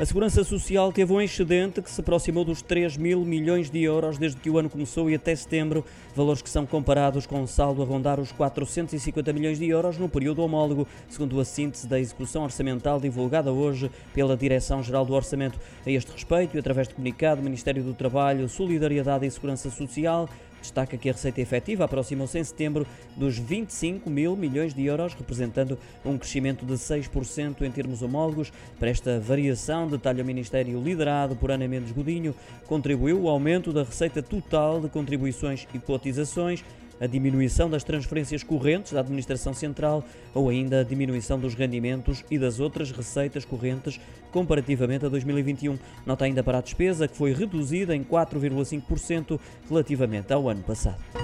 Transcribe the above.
A Segurança Social teve um excedente que se aproximou dos 3 mil milhões de euros desde que o ano começou e até setembro, valores que são comparados com um saldo a rondar os 450 milhões de euros no período homólogo, segundo a síntese da execução orçamental divulgada hoje pela Direção-Geral do Orçamento. A este respeito, e através de comunicado, o Ministério do Trabalho, Solidariedade e Segurança Social destaca que a receita efetiva aproximou-se em setembro dos 25 mil milhões de euros, representando um crescimento de 6% em termos homólogos. Para esta variação, detalha o Ministério liderado por Ana Mendes Godinho, contribuiu o aumento da receita total de contribuições e cotizações, a diminuição das transferências correntes da Administração Central ou ainda a diminuição dos rendimentos e das outras receitas correntes comparativamente a 2021. Nota ainda para a despesa, que foi reduzida em 4,5% relativamente ao ano passado.